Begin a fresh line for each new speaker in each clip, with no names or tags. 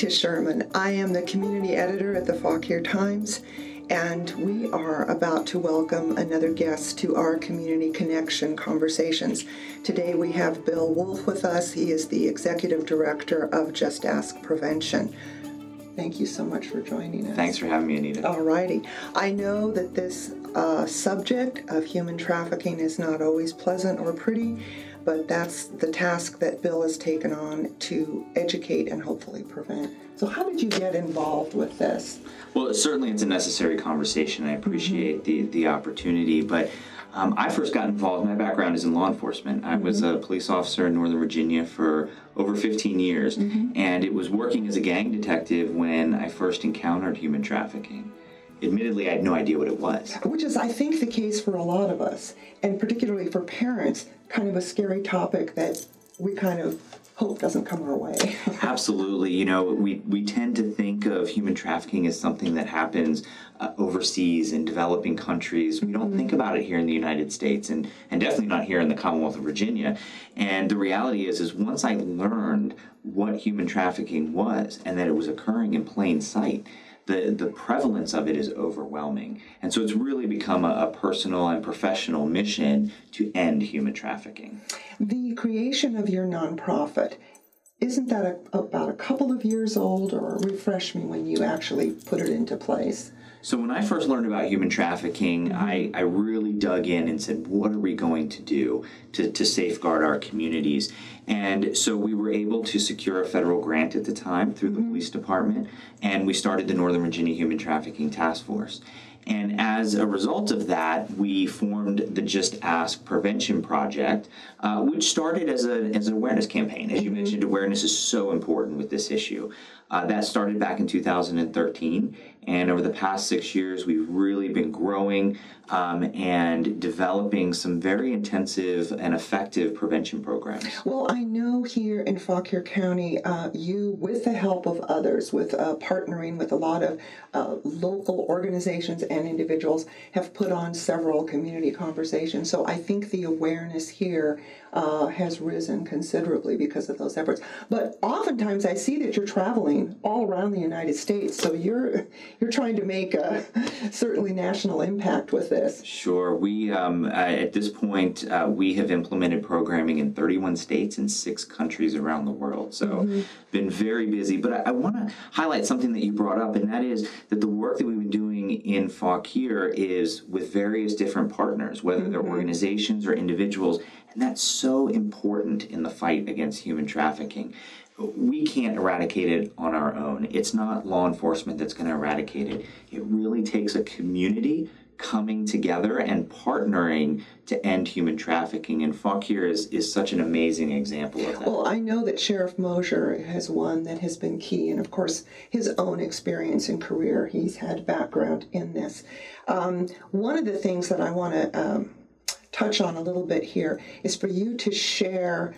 Anita Sherman. I am the community editor at the Fauquier Times, and we are about to welcome another guest to our Community Connection conversations. Today we have Bill Woolf with us. He is the executive director of Just Ask Prevention. Thank you so much for joining us.
Thanks for having me, Anita.
All righty. I know that this uh, subject of human trafficking is not always pleasant or pretty, but that's the task that Bill has taken on to educate and hopefully prevent. So, how did you get involved with this?
Well, certainly it's a necessary conversation. I appreciate mm-hmm. the, the opportunity, but um, I first got involved. My background is in law enforcement. I mm-hmm. was a police officer in Northern Virginia for over 15 years, mm-hmm. and it was working as a gang detective when I first encountered human trafficking admittedly, I had no idea what it was.
Which is, I think, the case for a lot of us, and particularly for parents, kind of a scary topic that we kind of hope doesn't come our way.
Absolutely. You know, we, we tend to think of human trafficking as something that happens uh, overseas in developing countries. We don't mm-hmm. think about it here in the United States and, and definitely not here in the Commonwealth of Virginia. And the reality is, is once I learned what human trafficking was and that it was occurring in plain sight, the, the prevalence of it is overwhelming. And so it's really become a, a, personal and professional mission to end human trafficking.
The creation of your nonprofit, isn't that a, about a couple of years old, or refresh me when you actually put it into place?
So when I first learned about human trafficking, mm-hmm. I, I really dug in and said, what are we going to do to, to safeguard our communities? And so we were able to secure a federal grant at the time through the mm-hmm. police department, and we started the Northern Virginia Human Trafficking Task Force. And as a result of that, we formed the Just Ask Prevention Project, uh, which started as, a, as an awareness campaign. As you mm-hmm. mentioned, awareness is so important with this issue. Uh, that started back in 2013, and over the past six years, we've really been growing um, and developing some very intensive and effective prevention programs.
Well, I know here in Fauquier County, uh, you, with the help of others, with uh, partnering with a lot of uh, local organizations and individuals, have put on several community conversations. So I think the awareness here uh, has risen considerably because of those efforts. But oftentimes, I see that you're traveling all around the United States, so you're you're trying to make a certainly national impact with this.
Sure. We um, at this point uh, we have implemented programming in 31 states and six countries around the world. So mm-hmm. been very busy. But I, I want to highlight something that you brought up, and that is that the work that we've been doing in Fauquier is with various different partners, whether mm-hmm. they're organizations or individuals, and that's so important in the fight against human trafficking we can't eradicate it on our own. It's not law enforcement that's going to eradicate it. It really takes a community coming together and partnering to end human trafficking. And Fauquier is, is such an amazing example of that.
Well, I know that Sheriff Mosier has one that has been key, and of course, his own experience and career. He's had background in this. Um, one of the things that I want to um, touch on a little bit here is for you to share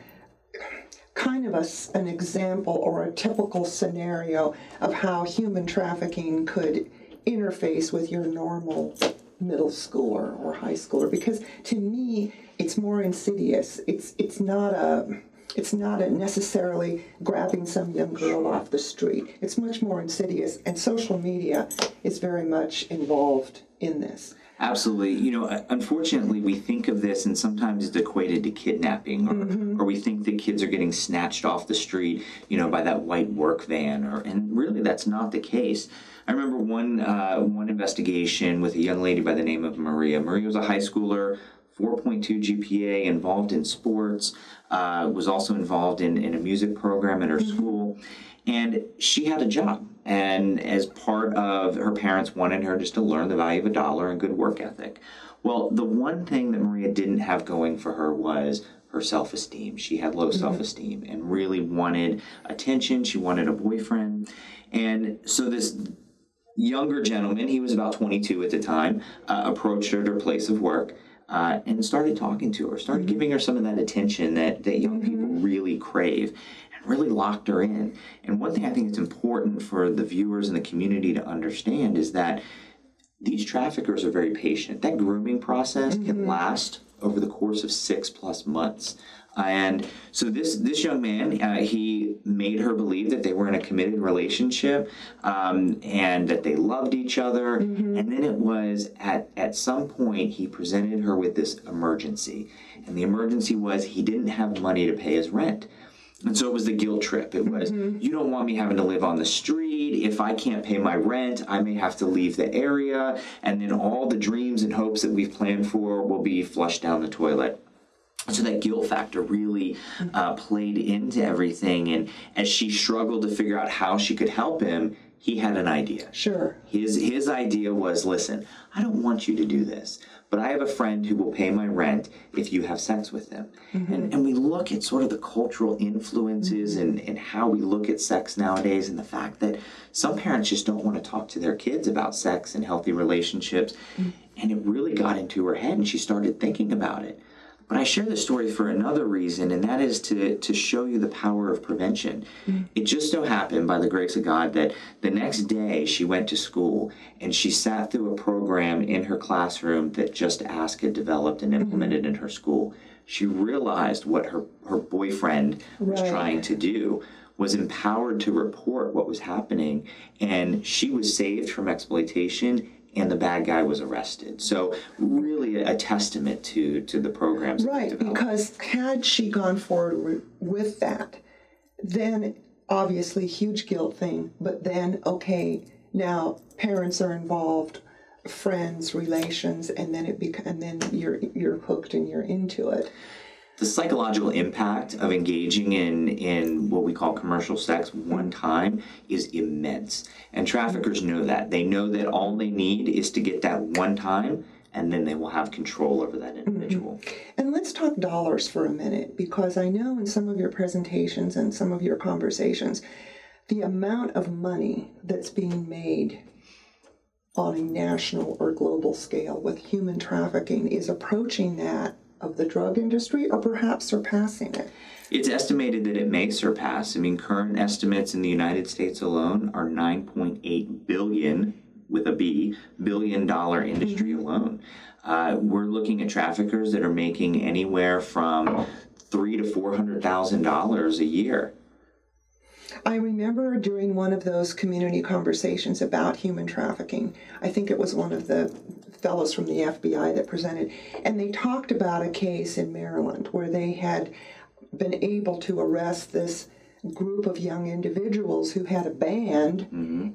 kind of a, an example or a typical scenario of how human trafficking could interface with your normal middle schooler or high schooler because to me it's more insidious. It's it's not a it's not a necessarily grabbing some young girl off the street. It's much more insidious and social media is very much involved in this
Absolutely. You know, unfortunately, we think of this and sometimes it's equated to kidnapping, or, mm-hmm. or we think that kids are getting snatched off the street, you know, by that white work van, or and really that's not the case. I remember one uh, one investigation with a young lady by the name of Maria. Maria was a high schooler, 4.2 GPA, involved in sports, uh, was also involved in, in a music program at her mm-hmm. school, and she had a job and as part of her parents wanted her just to learn the value of a dollar and good work ethic. Well, the one thing that Maria didn't have going for her was her self esteem. She had low mm-hmm. self esteem and really wanted attention. She wanted a boyfriend. And so this younger gentleman, he was about 22 at the time, uh, approached her at her place of work. Uh, and started talking to her, started mm-hmm. giving her some of that attention that, that young mm-hmm. people really crave really locked her in. And one thing I think it's important for the viewers and the community to understand is that these traffickers are very patient. That grooming process mm-hmm. can last over the course of six plus months. And so this this young man, uh, he made her believe that they were in a committed relationship um, and that they loved each other. And then it was at at some point he presented her with this emergency, and the emergency was he didn't have money to pay his rent. And so it was the guilt trip. It was, you don't want me having to live on the street. If I can't pay my rent, I may have to leave the area. And then all the dreams and hopes that we've planned for will be flushed down the toilet. So that guilt factor really uh, played into everything. And as she struggled to figure out how she could help him, he had an idea.
Sure.
His his idea was, listen, I don't want you to do this, but I have a friend who will pay my rent if you have sex with him. Mm-hmm. And and we look at sort of the cultural influences and, mm-hmm. and how we look at sex nowadays and the fact that some parents just don't want to talk to their kids about sex and healthy relationships. Mm. And it really got into her head and she started thinking about it. But I share this story for another reason, and that is to, to show you the power of prevention. Mm. It just so happened, by the grace of God, that the next day she went to school and she sat through a program in her classroom that Just Ask had developed and mm-hmm. implemented in her school. She realized what her, her boyfriend was trying to do was empowered to report what was happening and she was saved from exploitation and the bad guy was arrested so really a, testament to to the programs
Right, because had she gone forward with that, then obviously huge guilt thing, but then okay, now parents are involved, friends, relations, and then it bec- and then you're you're hooked and you're into it.
The psychological impact of engaging in in what we call commercial sex one time is immense. And traffickers know that. They know that all they need is to get that one time and then they will have control over that mm-hmm. individual.
And let's talk dollars for a minute because I know in some of your presentations and some of your conversations, the amount of money that's being made on a national or global scale with human trafficking is approaching that of the drug industry or perhaps surpassing it.
It's estimated that it may surpass. I mean, current estimates in the United States alone are 9.8 billion with a B billion dollar industry alone. Uh, we're looking at traffickers that are making anywhere from three to four hundred thousand dollars a year.
I remember during one of those community conversations about human trafficking, I think it was one of the fellows from the FBI that presented, and they talked about a case in Maryland where they had been able to arrest this group of young individuals who had a band,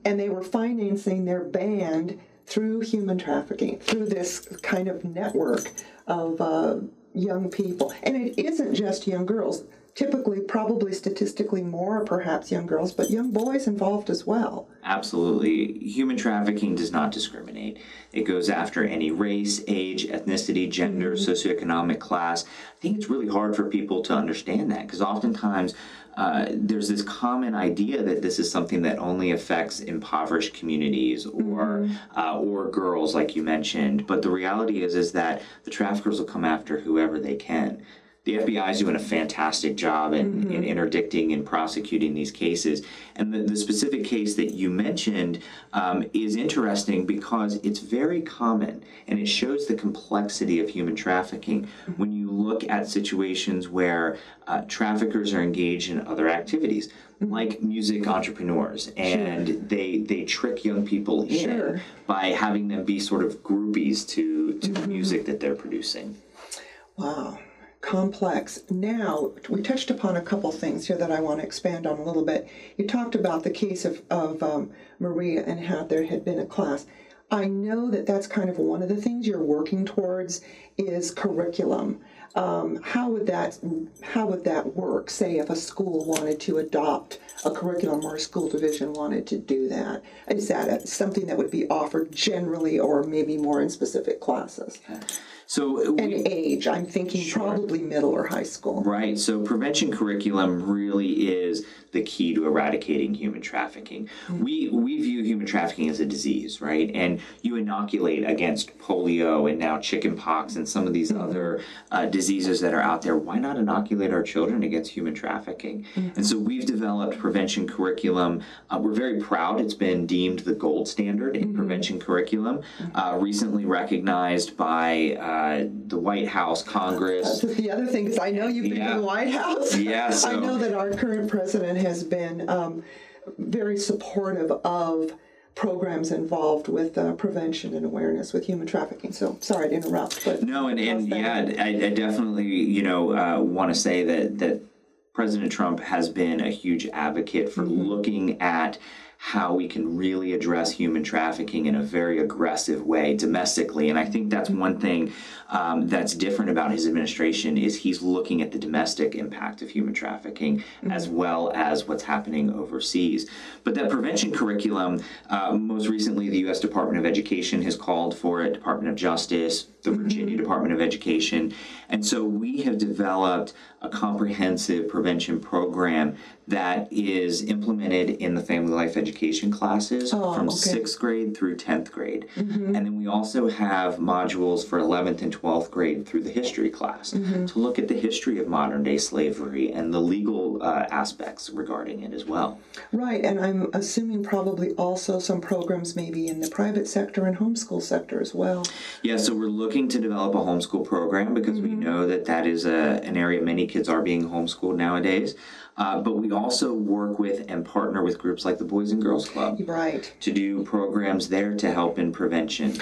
and they were financing their band through human trafficking, through this kind of network of uh, young people. And it isn't just young girls. Typically, probably statistically more, perhaps young girls, but young boys involved as well.
Absolutely. Human trafficking does not discriminate. It goes after any race, age, ethnicity, gender, socioeconomic class. I think it's really hard for people to understand that because oftentimes uh, there's this common idea that this is something that only affects impoverished communities or uh, or girls, like you mentioned. But the reality is is that the traffickers will come after whoever they can. The FBI is doing a fantastic job in, in interdicting and prosecuting these cases. And the, the specific case that you mentioned um, is interesting because it's very common and it shows the complexity of human trafficking when you look at situations where uh, traffickers are engaged in other activities. Like music entrepreneurs, and they they trick young people in
Sure.
by having them be sort of groupies to to the music that they're producing.
Wow, complex. Now, we touched upon a couple things here that I want to expand on a little bit. You talked about the case of, of um, Maria and how there had been a class. I know that that's kind of one of the things you're working towards is curriculum. Um, how would that how would that work? Say if a school wanted to adopt a curriculum or a school division wanted to do that, is that a, something that would be offered generally or maybe more in specific classes?
So we,
And age, I'm thinking probably middle or high school.
Right. So prevention curriculum really is the key to eradicating human trafficking. We we view human trafficking as a disease, right? And you inoculate against polio and now chickenpox and some of these other uh, diseases that are out there. Why not inoculate our children against human trafficking? And so we've developed prevention curriculum. Uh, we're very proud it's been deemed the gold standard in prevention curriculum. Uh, recently recognized by uh, the White House, Congress.
The other thing is, I know you've been
Yeah.
in the White House.
Yeah,
I know that our current president has been um, very supportive of programs involved with uh, prevention and awareness with human trafficking. So sorry to interrupt, but
No, and, and yeah. I, I definitely, you know, uh, want to say that that President Trump has been a huge advocate for looking at how we can really address human trafficking in a very aggressive way domestically. And I think that's one thing um, that's different about his administration is he's looking at the domestic impact of human trafficking as well as what's happening overseas. But that prevention curriculum, uh, most recently, the U.S. Department of Education has called for it, Department of Justice, the Virginia Department of Education. And so we have developed a comprehensive prevention program that is implemented in the family life education classes oh, from
okay.
sixth grade through 10th grade. Mm-hmm. And then we also have modules for 11th and 12th grade through the history class mm-hmm. to look at the history of modern day slavery and the legal uh, aspects regarding it as well.
right. And I'm assuming probably also some programs maybe in the private sector and homeschool sector as well.
Yeah, so we're looking to develop a homeschool program because we mm-hmm. know that that is a, an area many kids are being homeschooled nowadays. Uh, but we also work with and partner with groups like the Boys and Girls Club
Right.
to do programs there to help in prevention.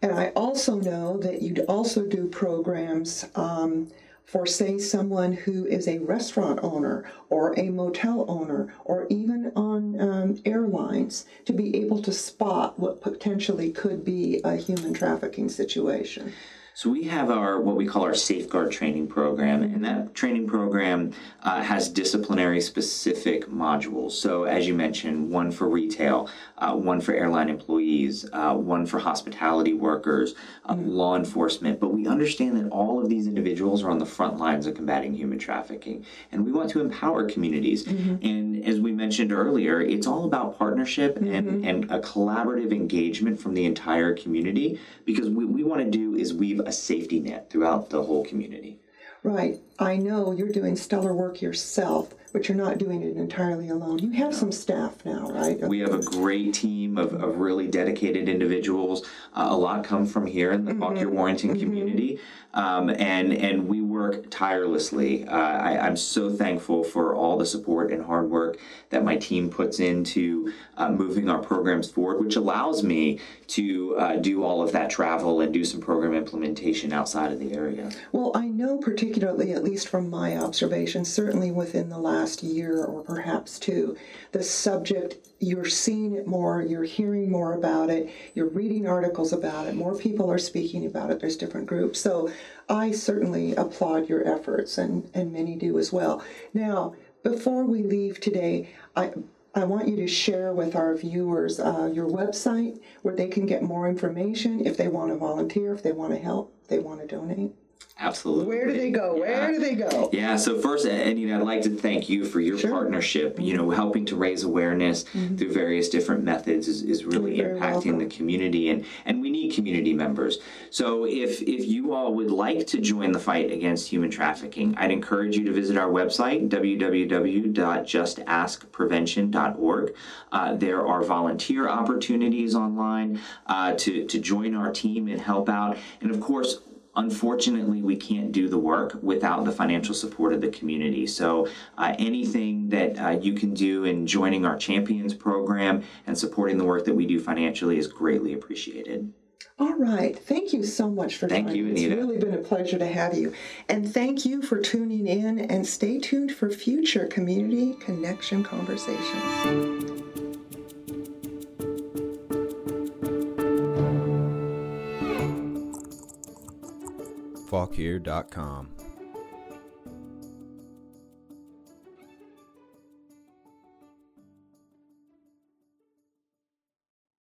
And I also know that you'd also do programs um, for, say, someone who is a restaurant owner or a motel owner or even on um, airlines to be able to spot what potentially could be a human trafficking situation.
So we have our what we call our safeguard training program, and that training program uh, has disciplinary specific modules. So as you mentioned, one for retail, uh, one for airline employees, uh, one for hospitality workers, uh, law enforcement. But we understand that all of these individuals are on the front lines of combating human trafficking, and we want to empower communities. And as we mentioned earlier, it's all about partnership and, and a collaborative engagement from the entire community because what we want to do is weave a safety net throughout the whole community.
Right. I know you're doing stellar work yourself, but you're not doing it entirely alone. You have some staff now, right?
We have a great team of, of really dedicated individuals. Uh, a lot come from here in the Fauquier Warrenton community. Um, and, and we work tirelessly. Uh, I, I'm so thankful for all the support and hard work that my team puts into uh, moving our programs forward, which allows me to uh, do all of that travel and do some program implementation outside of the area.
Well, I know particularly, at least from my observations, certainly within the last year or perhaps two, the subject, you're seeing it more, you're hearing more about it, you're reading articles about it, more people are speaking about it, there's different groups. So I certainly applaud your efforts, and, and many do as well. Now, before we leave today, I I want you to share with our viewers uh, your website where they can get more information if they want to volunteer, if they want to help, they want to donate.
Absolutely.
Where do they go? Where do they go?
Yeah, so first, Anita, I'd like to thank you for your partnership. You know, helping to raise awareness through various different methods is, is really impacting
welcome.
the community, and and we need community members. So if if you all would like to join the fight against human trafficking, I'd encourage you to visit our website www.justaskprevention.org. Uh, there are volunteer opportunities online uh, to to join our team and help out, and of course. Unfortunately, we can't do the work without the financial support of the community. So, uh, anything that uh, you can do in joining our Champions program and supporting the work that we do financially is greatly appreciated.
All right. Thank you so much for
Thank
joining.
you,
It's really been a pleasure to have you. And thank you for tuning in and stay tuned for future community connection conversations.
Fauquier.com.